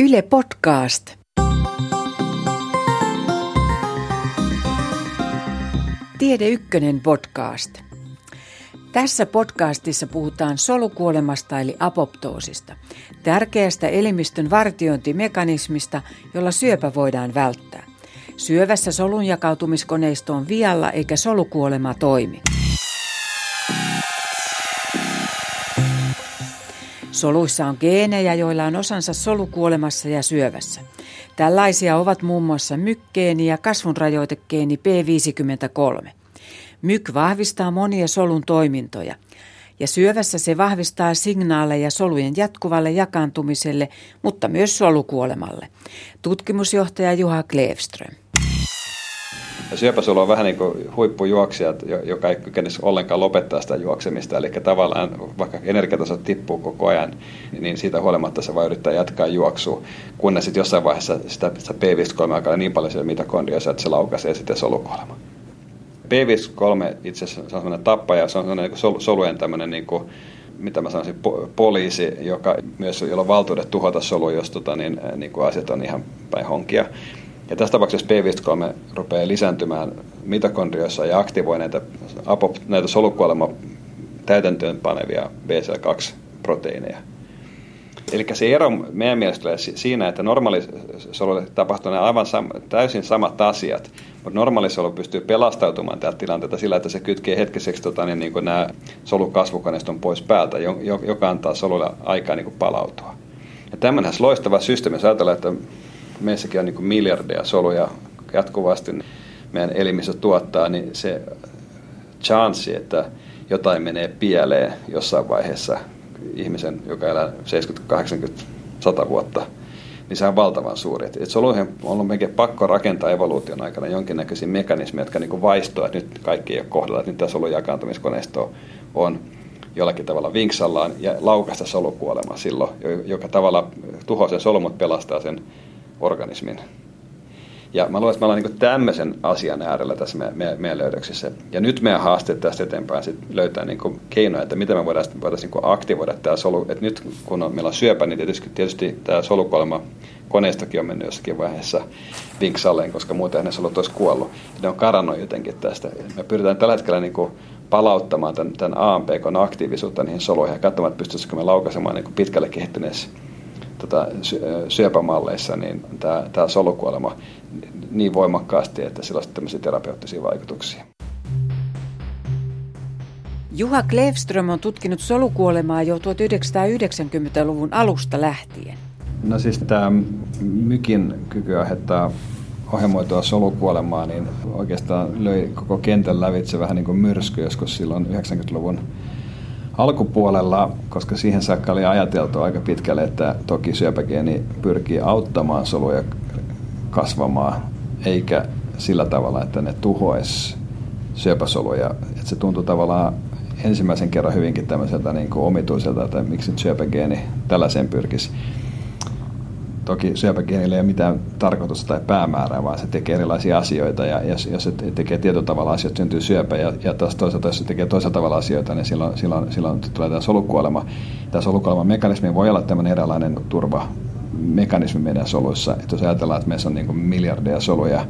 Yle Podcast. Tiede Ykkönen podcast. Tässä podcastissa puhutaan solukuolemasta eli apoptoosista, tärkeästä elimistön vartiointimekanismista, jolla syöpä voidaan välttää. Syövässä solun jakautumiskoneisto on vialla eikä solukuolema toimi. Soluissa on geenejä, joilla on osansa solukuolemassa ja syövässä. Tällaisia ovat muun muassa mykkeeni ja kasvunrajoitegeeni P53. Myk vahvistaa monia solun toimintoja ja syövässä se vahvistaa signaaleja solujen jatkuvalle jakaantumiselle, mutta myös solukuolemalle. Tutkimusjohtaja Juha Klevström. Ja on vähän niin kuin huippujuoksija, joka ei kykene ollenkaan lopettaa sitä juoksemista. Eli tavallaan vaikka energiataso tippuu koko ajan, niin siitä huolimatta se voi yrittää jatkaa juoksua, kunnes sitten jossain vaiheessa sitä, sitä P53 alkaa niin paljon siellä mitokondriossa, että se laukaisee sitten solukuolema. P53 itse asiassa se on sellainen tappaja, se on sellainen niin solujen tämmöinen niin kuin, mitä mä sanoisin, po- poliisi, joka myös, jolla on valtuudet tuhota soluja, jos tota, niin, niin kuin asiat on ihan päin honkia. Ja tässä tapauksessa P53 rupeaa lisääntymään mitokondrioissa ja aktivoi näitä, apop, näitä solukuolema täytäntöön panevia BCL2-proteiineja. Eli se ero meidän mielestä siinä, että normaalisolulle tapahtuu aivan sam- täysin samat asiat, mutta normaalisolu pystyy pelastautumaan tältä tilanteelta sillä, että se kytkee hetkiseksi tota, niin, niin nämä solukasvukoneiston pois päältä, joka antaa solulle aikaa niin kuin palautua. Ja tämmöinen loistava systeemi, jos ajatellaan, että meissäkin on niin miljardeja soluja jatkuvasti niin meidän elimissä tuottaa, niin se chanssi, että jotain menee pieleen jossain vaiheessa ihmisen, joka elää 70, 80, 100 vuotta, niin se on valtavan suuri. Et, et soluihin on ollut melkein pakko rakentaa evoluution aikana jonkinnäköisiä mekanismeja, jotka niin vaistoa, että nyt kaikki ei ole kohdalla, että nyt tämä solun jakaantumiskoneisto on jollakin tavalla vinksallaan ja laukaista solukuolema silloin, joka tavalla tuhoaa sen solumut, pelastaa sen organismin. Ja mä luulen, että me ollaan niin tämmöisen asian äärellä tässä meidän, meidän, meidän löydöksissä. Ja nyt meidän haasteet tästä eteenpäin sit löytää niin keinoja, että miten me voidaan, voitaisiin niin aktivoida tämä solu. Että nyt kun on, meillä on syöpä, niin tietysti, tietysti tämä solukolma koneistokin on mennyt jossakin vaiheessa vinksalleen, koska muuten ne solut olisi kuollut. Ja ne on karannut jotenkin tästä. Me pyritään tällä hetkellä niin palauttamaan tämän, tämän AMPK aktiivisuutta niihin soluihin ja katsomaan, että pystyisikö me laukaisemaan niin pitkälle kehittyneessä tota, syöpämalleissa niin tämä, tämä solukuolema niin voimakkaasti, että sillä on tämmöisiä terapeuttisia vaikutuksia. Juha Klevström on tutkinut solukuolemaa jo 1990-luvun alusta lähtien. No siis tämä mykin kyky aiheuttaa ohjelmoitua solukuolemaa, niin oikeastaan löi koko kentän lävitse vähän niin kuin myrsky joskus silloin 90-luvun alkupuolella, koska siihen saakka oli ajateltu aika pitkälle, että toki syöpägeeni pyrkii auttamaan soluja kasvamaan, eikä sillä tavalla, että ne tuhoaisi syöpäsoluja. Että se tuntui tavallaan ensimmäisen kerran hyvinkin tämmöiseltä niin kuin omituiselta, että miksi syöpägeeni tällaiseen pyrkisi. Toki syöpägeenillä ei ole mitään tarkoitusta tai päämäärää, vaan se tekee erilaisia asioita ja jos, jos se tekee tietyllä tavalla asioita, syntyy syöpä ja, ja taas toisaalta, jos se tekee toisella tavalla asioita, niin silloin, silloin, silloin tulee tämä solukuolema. Tämä solukuoleman mekanismi voi olla tämmöinen eräänlainen turva mekanismi meidän soluissa. Että jos ajatellaan, että meissä on niin miljardeja soluja,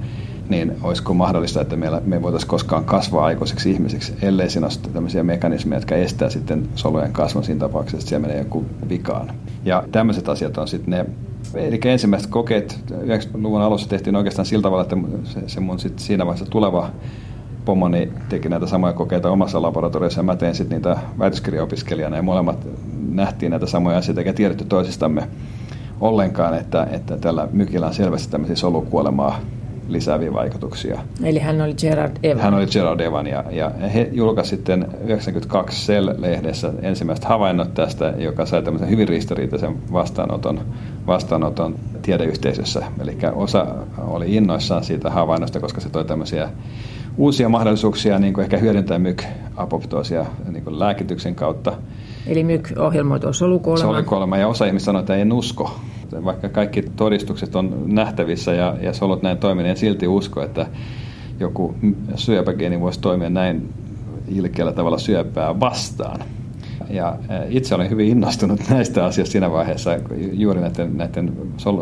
niin olisiko mahdollista, että meillä, me voitaisiin koskaan kasvaa aikuiseksi ihmisiksi, ellei siinä ole tämmöisiä mekanismeja, jotka estää sitten solujen kasvun siinä tapauksessa, että siellä menee joku vikaan. Ja tämmöiset asiat on sitten ne Eli ensimmäiset kokeet 90-luvun alussa tehtiin oikeastaan sillä tavalla, että se, se mun sit siinä vaiheessa tuleva pomoni teki näitä samoja kokeita omassa laboratoriossa. Ja mä tein sitten niitä väitöskirjaopiskelijana ja molemmat nähtiin näitä samoja asioita eikä tiedetty toisistamme ollenkaan, että, että tällä mykillä on selvästi tämmöisiä solukuolemaa lisääviä vaikutuksia. Eli hän oli Gerard Evan. Hän oli Gerard Evan ja, ja he julkaisivat sitten 92 Cell-lehdessä ensimmäiset havainnot tästä, joka sai tämmöisen hyvin ristiriitaisen vastaanoton, vastaanoton tiedeyhteisössä. Eli osa oli innoissaan siitä havainnosta, koska se toi tämmöisiä uusia mahdollisuuksia niin kuin ehkä hyödyntää myk-apoptoosia niin kuin lääkityksen kautta. Eli myk-ohjelmoitua solukuolema. Solukuolema ja osa ihmistä sanoo, että ei usko vaikka kaikki todistukset on nähtävissä ja, ja solut näin toimii, niin silti usko, että joku syöpägeeni voisi toimia näin ilkeällä tavalla syöpää vastaan. ja itse olen hyvin innostunut näistä asioista siinä vaiheessa juuri näiden, näiden,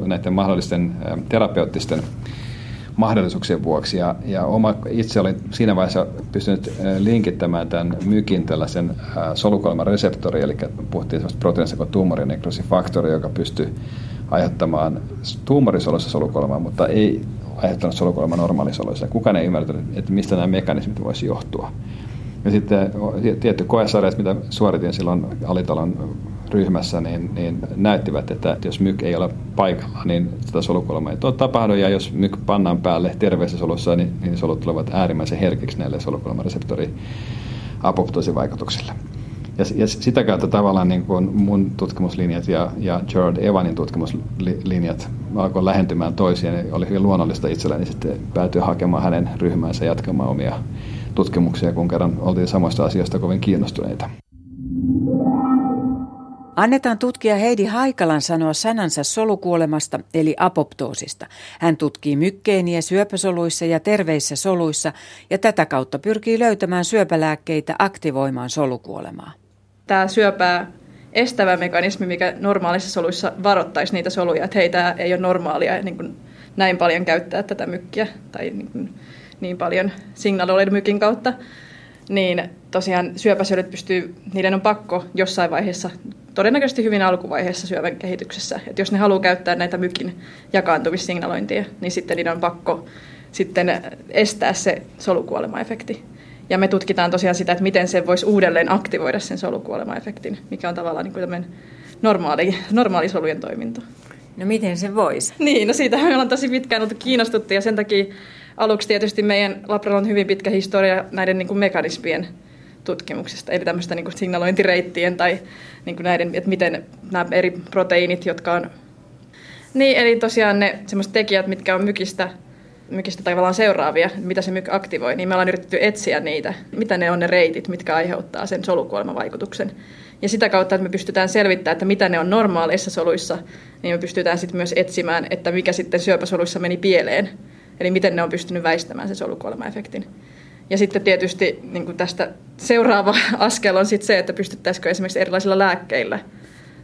näiden mahdollisten terapeuttisten mahdollisuuksien vuoksi. Ja, ja oma, itse olin siinä vaiheessa pystynyt linkittämään tämän mykin tällaisen solukolman reseptori, eli puhuttiin sellaista proteiinista kuin tuumorinekrosifaktori, joka pystyy aiheuttamaan tuumorisolussa solukolmaa, mutta ei aiheuttanut solukuolema normaalisoloissa. Kukaan ei ymmärtänyt, että mistä nämä mekanismit voisi johtua. Ja sitten tietty koesarja, mitä suoritin silloin alitalon ryhmässä, niin, niin näyttivät, että jos myk ei ole paikalla, niin sitä solukuolemaa ei tapahdu. Ja jos myk pannaan päälle terveessä solussa, niin, niin solut tulevat äärimmäisen herkiksi näille solukuolemareseptori apoptoosivaikutuksille. Ja, ja sitä kautta tavallaan niin kuin mun tutkimuslinjat ja, ja Gerard Evanin tutkimuslinjat alkoi lähentymään toisiaan. Ja oli hyvin luonnollista itselleni sitten päätyä hakemaan hänen ryhmänsä jatkamaan omia tutkimuksia, kun kerran oltiin samoista asioista kovin kiinnostuneita. Annetaan tutkija Heidi Haikalan sanoa sanansa solukuolemasta eli apoptoosista. Hän tutkii mykkeeniä syöpäsoluissa ja terveissä soluissa ja tätä kautta pyrkii löytämään syöpälääkkeitä aktivoimaan solukuolemaa tämä syöpää estävä mekanismi, mikä normaalissa soluissa varoittaisi niitä soluja, että hei, tämä ei ole normaalia niin kuin näin paljon käyttää tätä mykkiä tai niin, kuin niin paljon signaaloida mykin kautta, niin tosiaan syöpäsölyt pystyy, niiden on pakko jossain vaiheessa, todennäköisesti hyvin alkuvaiheessa syövän kehityksessä, että jos ne haluaa käyttää näitä mykin jakaantumissignalointia, niin sitten niiden on pakko sitten estää se solukuolemaefekti. Ja me tutkitaan tosiaan sitä, että miten se voisi uudelleen aktivoida sen solukuolemaefektin, mikä on tavallaan niin kuin normaali, normaali solujen toiminta. No miten se voisi? Niin, no siitä me ollaan tosi pitkään oltu kiinnostuttu ja sen takia aluksi tietysti meidän labralla on hyvin pitkä historia näiden niin kuin mekanismien tutkimuksesta, eli tämmöistä niin kuin signalointireittien tai niin kuin näiden, että miten nämä eri proteiinit, jotka on... Niin, eli tosiaan ne semmoiset tekijät, mitkä on mykistä mykistä tavallaan seuraavia, mitä se myk aktivoi, niin me ollaan yritetty etsiä niitä, mitä ne on ne reitit, mitkä aiheuttaa sen solukuolemavaikutuksen. Ja sitä kautta, että me pystytään selvittämään, että mitä ne on normaaleissa soluissa, niin me pystytään sitten myös etsimään, että mikä sitten syöpäsoluissa meni pieleen. Eli miten ne on pystynyt väistämään sen solukuolemaefektin. Ja sitten tietysti niin tästä seuraava askel on sitten se, että pystyttäisikö esimerkiksi erilaisilla lääkkeillä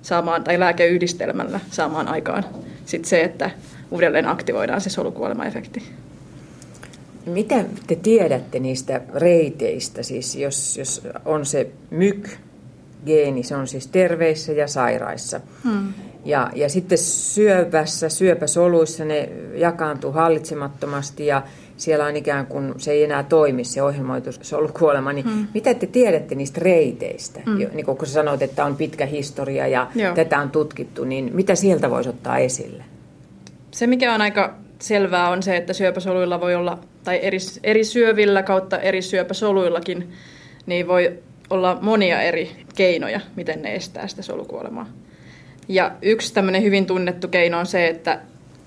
saamaan, tai lääkeyhdistelmällä saamaan aikaan sitten se, että uudelleen aktivoidaan se solukuolemaefekti. Mitä te tiedätte niistä reiteistä, siis jos, jos on se myk, geeni, se on siis terveissä ja sairaissa. Hmm. Ja, ja sitten syöpässä, syöpäsoluissa ne jakaantuu hallitsemattomasti ja siellä on ikään kuin, se ei enää toimi se ohjelmoitu solukuolema, niin hmm. mitä te tiedätte niistä reiteistä? Hmm. Niin kun sä sanoit, että on pitkä historia ja Joo. tätä on tutkittu, niin mitä sieltä voisi ottaa esille? Se, mikä on aika selvää, on se, että syöpäsoluilla voi olla, tai eri, eri syövillä kautta eri syöpäsoluillakin, niin voi olla monia eri keinoja, miten ne estää sitä solukuolemaa. Ja yksi tämmöinen hyvin tunnettu keino on se, että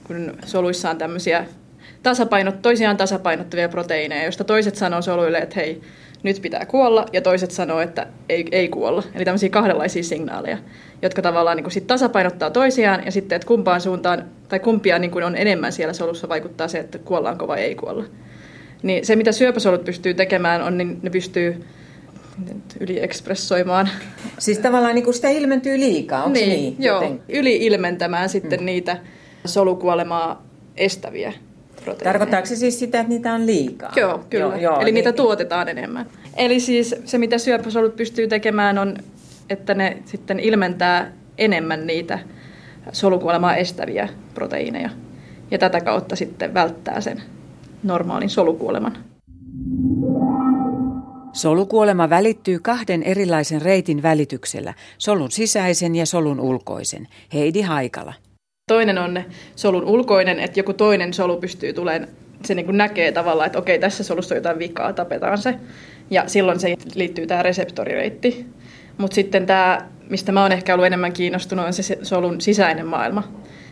kun soluissa on tämmöisiä tasapainot, toisiaan tasapainottavia proteiineja, joista toiset sanoo soluille, että hei, nyt pitää kuolla, ja toiset sanoo, että ei, ei kuolla. Eli tämmöisiä kahdenlaisia signaaleja, jotka tavallaan niin sit tasapainottaa toisiaan, ja sitten, että kumpaan suuntaan, tai kumpia niin kuin on enemmän siellä solussa, vaikuttaa se, että kuollaanko vai ei kuolla. Niin se, mitä syöpäsolut pystyy tekemään, on, niin ne pystyy yliekspressoimaan. Siis tavallaan niin kuin sitä ilmentyy liikaa, onko niin, niin? Joo, yli-ilmentämään sitten hmm. niitä solukuolemaa estäviä proteiineja. Tarkoittaako se siis sitä, että niitä on liikaa? Joo, kyllä. Joo, joo, Eli niin. niitä tuotetaan enemmän. Eli siis se, mitä syöpäsolut pystyy tekemään, on, että ne sitten ilmentää enemmän niitä solukuolemaa estäviä proteiineja. Ja tätä kautta sitten välttää sen normaalin solukuoleman. Solukuolema välittyy kahden erilaisen reitin välityksellä, solun sisäisen ja solun ulkoisen. Heidi Haikala. Toinen on solun ulkoinen, että joku toinen solu pystyy tulemaan, se niin kuin näkee tavallaan, että okei, tässä solussa on jotain vikaa, tapetaan se. Ja silloin se liittyy tämä reseptorireitti. Mutta sitten tämä, mistä mä oon ehkä ollut enemmän kiinnostunut, on se solun sisäinen maailma.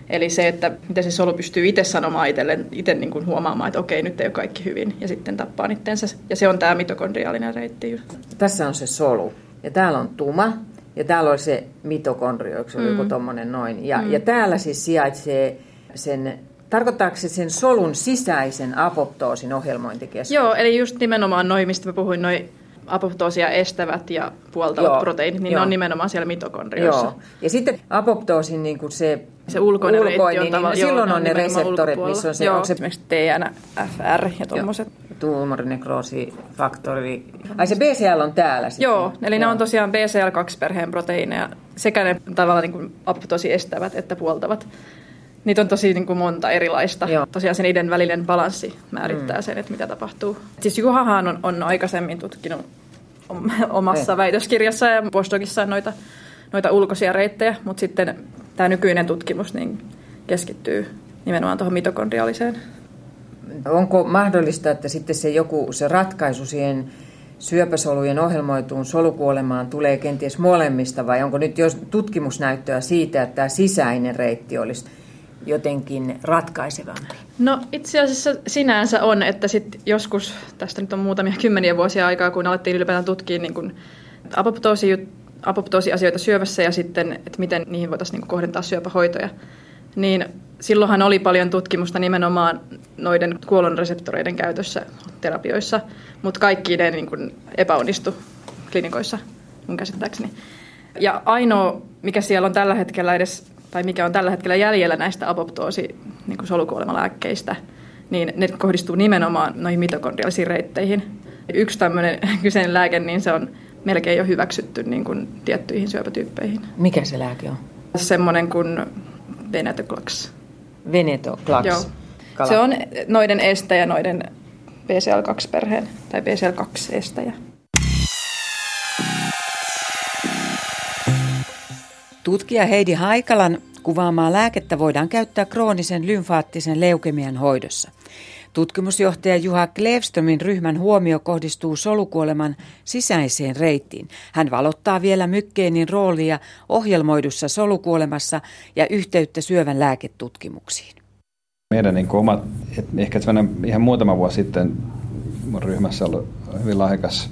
Eli se, että miten se solu pystyy itse sanomaan itselleen, itse niin kuin huomaamaan, että okei, nyt ei ole kaikki hyvin, ja sitten tappaa itsensä. Ja se on tämä mitokondriaalinen reitti. Tässä on se solu, ja täällä on tuma, ja täällä on se mitokondrio, eikö se mm. joku tommonen noin. Ja, mm. ja täällä siis sijaitsee sen Tarkoittaako se sen solun sisäisen apoptoosin ohjelmointikeskus? Joo, eli just nimenomaan noin, mistä mä puhuin, noin apoptoosia estävät ja puoltavat Joo. proteiinit, niin Joo. ne on nimenomaan siellä mitokondrioissa. Joo. Ja sitten apoptoosin niin kuin se, se ulkoinen, ulkoinen on niin, niin silloin on ne reseptorit, missä on se... Joo, se esimerkiksi TNFR ja tuommoiset. Tuumorinekroosifaktori. Ai se BCL on täällä sitten? Joo, eli Joo. ne on tosiaan BCL2-perheen proteiineja. Sekä ne tavallaan niin kuin apoptoosi estävät että puoltavat. Niitä on tosi niin kuin monta erilaista. Joo. Tosiaan se niiden välinen balanssi määrittää mm. sen, että mitä tapahtuu. Siis Juhahan on, on aikaisemmin tutkinut omassa Ei. väitöskirjassa ja postdocissa noita, noita ulkoisia reittejä, mutta sitten tämä nykyinen tutkimus niin keskittyy nimenomaan tuohon mitokondriaaliseen. Onko mahdollista, että sitten se joku se ratkaisu siihen syöpäsolujen ohjelmoituun solukuolemaan tulee kenties molemmista vai onko nyt jo tutkimusnäyttöä siitä, että tämä sisäinen reitti olisi jotenkin ratkaisevampi? No itse asiassa sinänsä on, että sit joskus, tästä nyt on muutamia kymmeniä vuosia aikaa, kun alettiin ylipäätään tutkia niin kun apoptoosi, apoptoosiasioita syövässä ja sitten, että miten niihin voitaisiin niin kohdentaa syöpähoitoja, niin silloinhan oli paljon tutkimusta nimenomaan noiden kuolonreseptoreiden käytössä terapioissa, mutta kaikki ne niin kuin epäonnistu klinikoissa mun käsittääkseni. Ja ainoa, mikä siellä on tällä hetkellä edes tai mikä on tällä hetkellä jäljellä näistä apoptoosi niin solukuolemalääkkeistä, niin ne kohdistuu nimenomaan noihin mitokondrialisiin reitteihin. Yksi tämmöinen kyseinen lääke, niin se on melkein jo hyväksytty niin kuin tiettyihin syöpätyyppeihin. Mikä se lääke on? Semmoinen kuin Venetoclax. Venetoclax? Joo. Kala. Se on noiden estäjä, noiden BCL2-perheen tai BCL2-estäjä. Tutkija Heidi Haikalan kuvaamaa lääkettä voidaan käyttää kroonisen lymfaattisen leukemian hoidossa. Tutkimusjohtaja Juha Klevströmin ryhmän huomio kohdistuu solukuoleman sisäiseen reittiin. Hän valottaa vielä mykkeenin roolia ohjelmoidussa solukuolemassa ja yhteyttä syövän lääketutkimuksiin. Meidän niin omat, ehkä ihan muutama vuosi sitten mun ryhmässä ollut hyvin lahjakas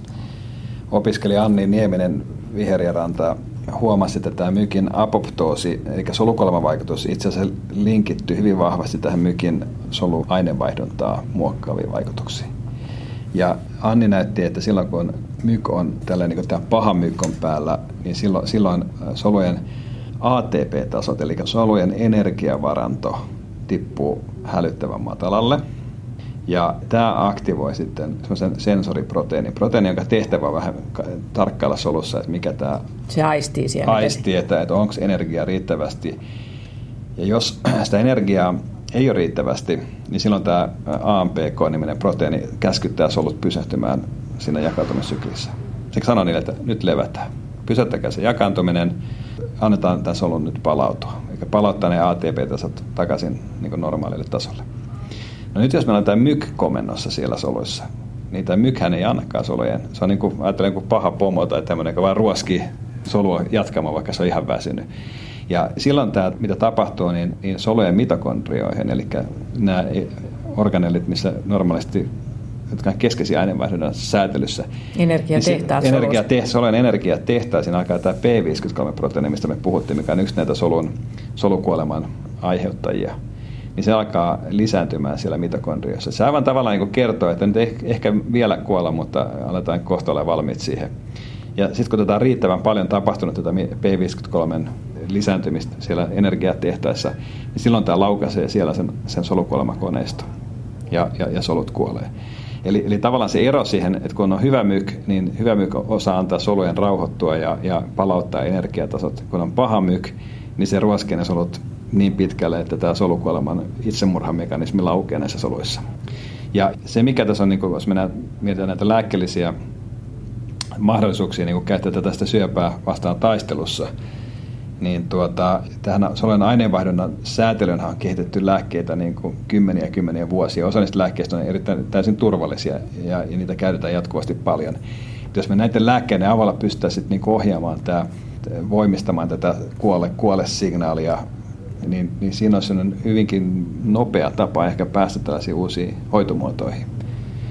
opiskelija Anni Nieminen Viherjäranta huomasi, että tämä mykin apoptoosi, eli solukuolemavaikutus, itse asiassa linkittyy hyvin vahvasti tähän mykin soluainevaihduntaa muokkaaviin vaikutuksiin. Ja Anni näytti, että silloin kun myk on tällainen, niin tämä paha myk on päällä, niin silloin, silloin solujen ATP-tasot, eli solujen energiavaranto, tippuu hälyttävän matalalle – ja tämä aktivoi sitten semmoisen sensoriproteiinin, proteiini, jonka tehtävä on vähän tarkkailla solussa, että mikä tämä Se aistii siellä. Aistii, että, että onko energiaa riittävästi. Ja jos sitä energiaa ei ole riittävästi, niin silloin tämä AMPK-niminen proteiini käskyttää solut pysähtymään siinä jakautumissyklissä. Siksi sanon niille, että nyt levätään. Pysäyttäkää se jakaantuminen, annetaan tämän solun nyt palautua. Eli palauttaa ne ATP-tasot takaisin niin normaalille tasolle. No nyt jos meillä on tämä myk komennossa siellä soluissa, niin tämä mykhän ei annakaan solujen. Se on niin kuin, ajattelen kuin paha pomo tai tämmöinen, joka vaan ruoskii solua jatkamaan, vaikka se on ihan väsynyt. Ja silloin tämä, mitä tapahtuu, niin, niin solujen mitokondrioihin, eli nämä organellit, missä normaalisti jotka on keskeisiä aineenvaihdunnan säätelyssä. Energiatehtaat niin energia solujen energiatehtaat, siinä alkaa tämä P53-proteiini, mistä me puhuttiin, mikä on yksi näitä solun, solukuoleman aiheuttajia niin se alkaa lisääntymään siellä mitokondriossa. Se aivan tavallaan niin kertoo, että nyt ehkä vielä kuolla, mutta aletaan kohta olla valmiit siihen. Ja sitten kun tätä on riittävän paljon tapahtunut tätä P53 lisääntymistä siellä energiatehtaissa, niin silloin tämä laukaisee siellä sen, sen solukuolemakoneisto ja, ja, ja solut kuolee. Eli, eli tavallaan se ero siihen, että kun on hyvä myk, niin hyvä myk osaa antaa solujen rauhoittua ja, ja palauttaa energiatasot. Kun on paha myk, niin se ruoskii ne solut niin pitkälle, että tämä solukuoleman itsemurhamekanismi laukeaa näissä soluissa. Ja se, mikä tässä on, niin kun, jos me mietitään näitä lääkkeellisiä mahdollisuuksia niin käyttää tästä syöpää vastaan taistelussa, niin tuota, tähän solujen aineenvaihdunnan säätelyyn on kehitetty lääkkeitä niin kuin kymmeniä kymmeniä vuosia. Osa niistä lääkkeistä on erittäin täysin turvallisia ja, ja niitä käytetään jatkuvasti paljon. Jos me näiden lääkkeiden avulla pystytään niin ohjaamaan tämä, voimistamaan tätä kuole, kuole-signaalia niin, niin siinä on hyvinkin nopea tapa ehkä päästä tällaisiin uusiin hoitomuotoihin,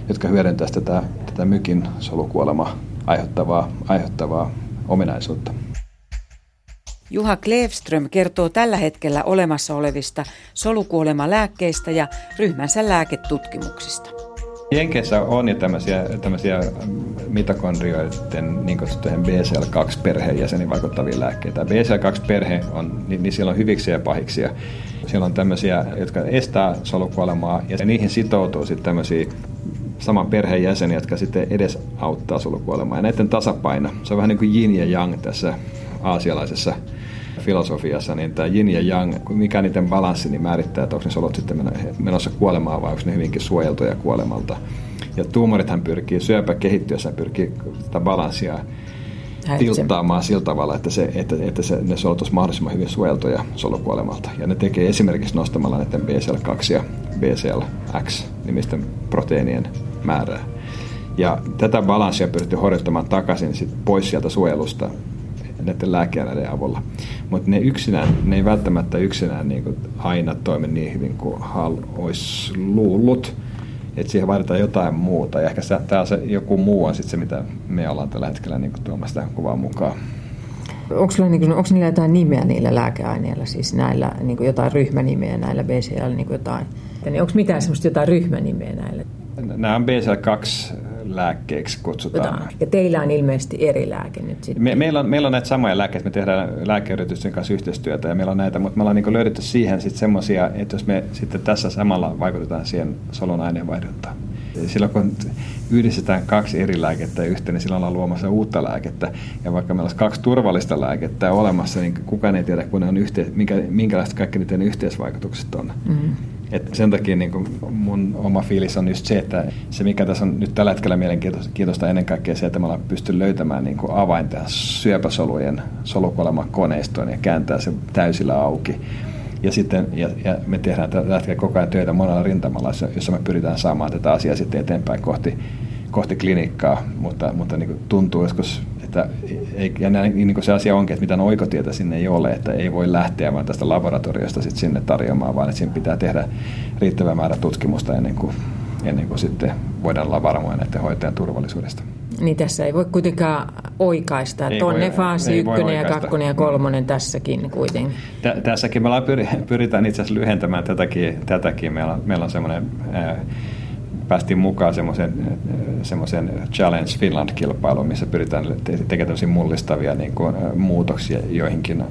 jotka hyödyntävät tätä, tätä mykin solukuolema aiheuttavaa, aiheuttavaa ominaisuutta. Juha Klevström kertoo tällä hetkellä olemassa olevista solukuolemalääkkeistä ja ryhmänsä lääketutkimuksista. Jenkeissä on jo tämmöisiä, tämmöisiä mitokondrioiden niin kutsuttujen BCL2-perheenjäseniin vaikuttavia lääkkeitä. BCL2-perhe on, niin, niin siellä on hyviksiä ja pahiksia. Siellä on tämmöisiä, jotka estää solukuolemaa ja niihin sitoutuu sitten tämmöisiä saman perheen jäseniä, jotka sitten edes auttaa solukuolemaa. Ja näiden tasapaino, se on vähän niin kuin yin ja yang tässä aasialaisessa filosofiassa, niin tämä yin ja yang, mikä niiden balanssi, niin määrittää, että onko ne solut sitten menossa kuolemaan vai onko ne hyvinkin suojeltuja kuolemalta. Ja tuumorithan pyrkii, syöpä kehittyessä pyrkii tätä balanssia tilttaamaan sillä tavalla, että, se, että, että se, ne solut olisivat mahdollisimman hyvin suojeltuja solukuolemalta. Ja ne tekee esimerkiksi nostamalla näiden BCL2 ja BCLX nimisten proteiinien määrää. Ja tätä balanssia pyritty horjuttamaan takaisin sit pois sieltä suojelusta näiden lääkeaineiden avulla. Mutta ne yksinään, ne ei välttämättä yksinään niin kuin aina toimi niin hyvin kuin hal olisi luullut. Että siihen vaaditaan jotain muuta. Ja ehkä se, tää se joku muu on sitten se, mitä me ollaan tällä hetkellä niin kuin tuomassa tähän kuvaan mukaan. Onko, sulla, niin kuin, onko niillä jotain nimeä niillä lääkeaineilla, siis näillä niin kuin jotain ryhmänimeä näillä BCL, niin kuin jotain? Onko mitään semmoista jotain ryhmänimeä näillä? Nämä on BCL2 lääkkeeksi kutsutaan. Ja teillä on ilmeisesti eri lääke nyt sitten. Me, meillä, on, meillä on näitä samoja lääkkeitä, me tehdään lääkeyritysten kanssa yhteistyötä ja meillä on näitä, mutta me ollaan niin löydetty siihen sitten semmoisia, että jos me sitten tässä samalla vaikutetaan siihen solun aineenvaihduntaan. Silloin kun yhdistetään kaksi eri lääkettä yhteen, niin silloin ollaan luomassa uutta lääkettä. Ja vaikka meillä olisi kaksi turvallista lääkettä olemassa, niin kukaan ei tiedä, kun ne on yhteis, minkä, minkälaiset kaikki niiden yhteisvaikutukset on. Mm-hmm. Et sen takia niin kuin mun oma fiilis on just se, että se mikä tässä on nyt tällä hetkellä mielenkiintoista ennen kaikkea se, että me ollaan pysty löytämään niin avain tähän syöpäsolujen solukuolemakoneistoon ja kääntää se täysillä auki. Ja, sitten, ja, ja me tehdään tällä hetkellä koko ajan töitä monella rintamalla, jossa me pyritään saamaan tätä asiaa sitten eteenpäin kohti, kohti klinikkaa, mutta, mutta niin tuntuu joskus että ei, ja niin kuin se asia onkin, että mitään oikotietä sinne ei ole, että ei voi lähteä vaan tästä laboratoriosta sit sinne tarjoamaan, vaan että siinä pitää tehdä riittävä määrä tutkimusta ennen kuin, ennen kuin sitten voidaan olla varmoja näiden hoitajan turvallisuudesta. Niin tässä ei voi kuitenkaan oikaista, että on ne faasi ykkönen ja kakkonen ja kolmonen tässäkin kuitenkin. Tä, tässäkin me pyritään itse asiassa lyhentämään tätäkin. tätäkin. Meillä on, meillä on semmoinen päästiin mukaan semmoisen, semmoisen Challenge Finland-kilpailuun, missä pyritään tekemään mullistavia niin kuin, muutoksia joihinkin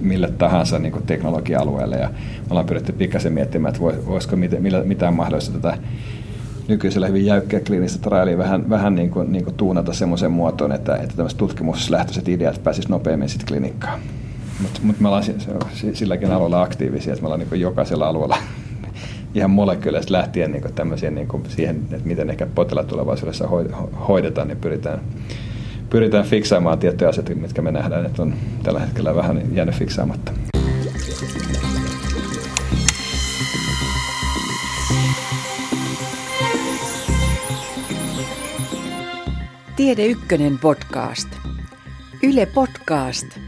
mille tahansa niin kuin teknologia-alueelle. Ja me ollaan pyritty pikkasen miettimään, että voisiko mitään mahdollista tätä nykyisellä hyvin jäykkää kliinistä trialia vähän, vähän niin kuin, niin kuin tuunata semmoiseen muotoon, että, että tämmöiset tutkimuslähtöiset ideat pääsisivät nopeammin sitten klinikkaan. Mutta mut me ollaan silläkin alueella aktiivisia, että me ollaan niin jokaisella alueella ihan molekyyleistä lähtien niin tämmöisiä, niin siihen, että miten ehkä potilaat tulevaisuudessa hoidetaan, niin pyritään, pyritään fiksaamaan tiettyjä asioita, mitkä me nähdään, että on tällä hetkellä vähän jäänyt fiksaamatta. Tiede Ykkönen podcast. Yle Podcast.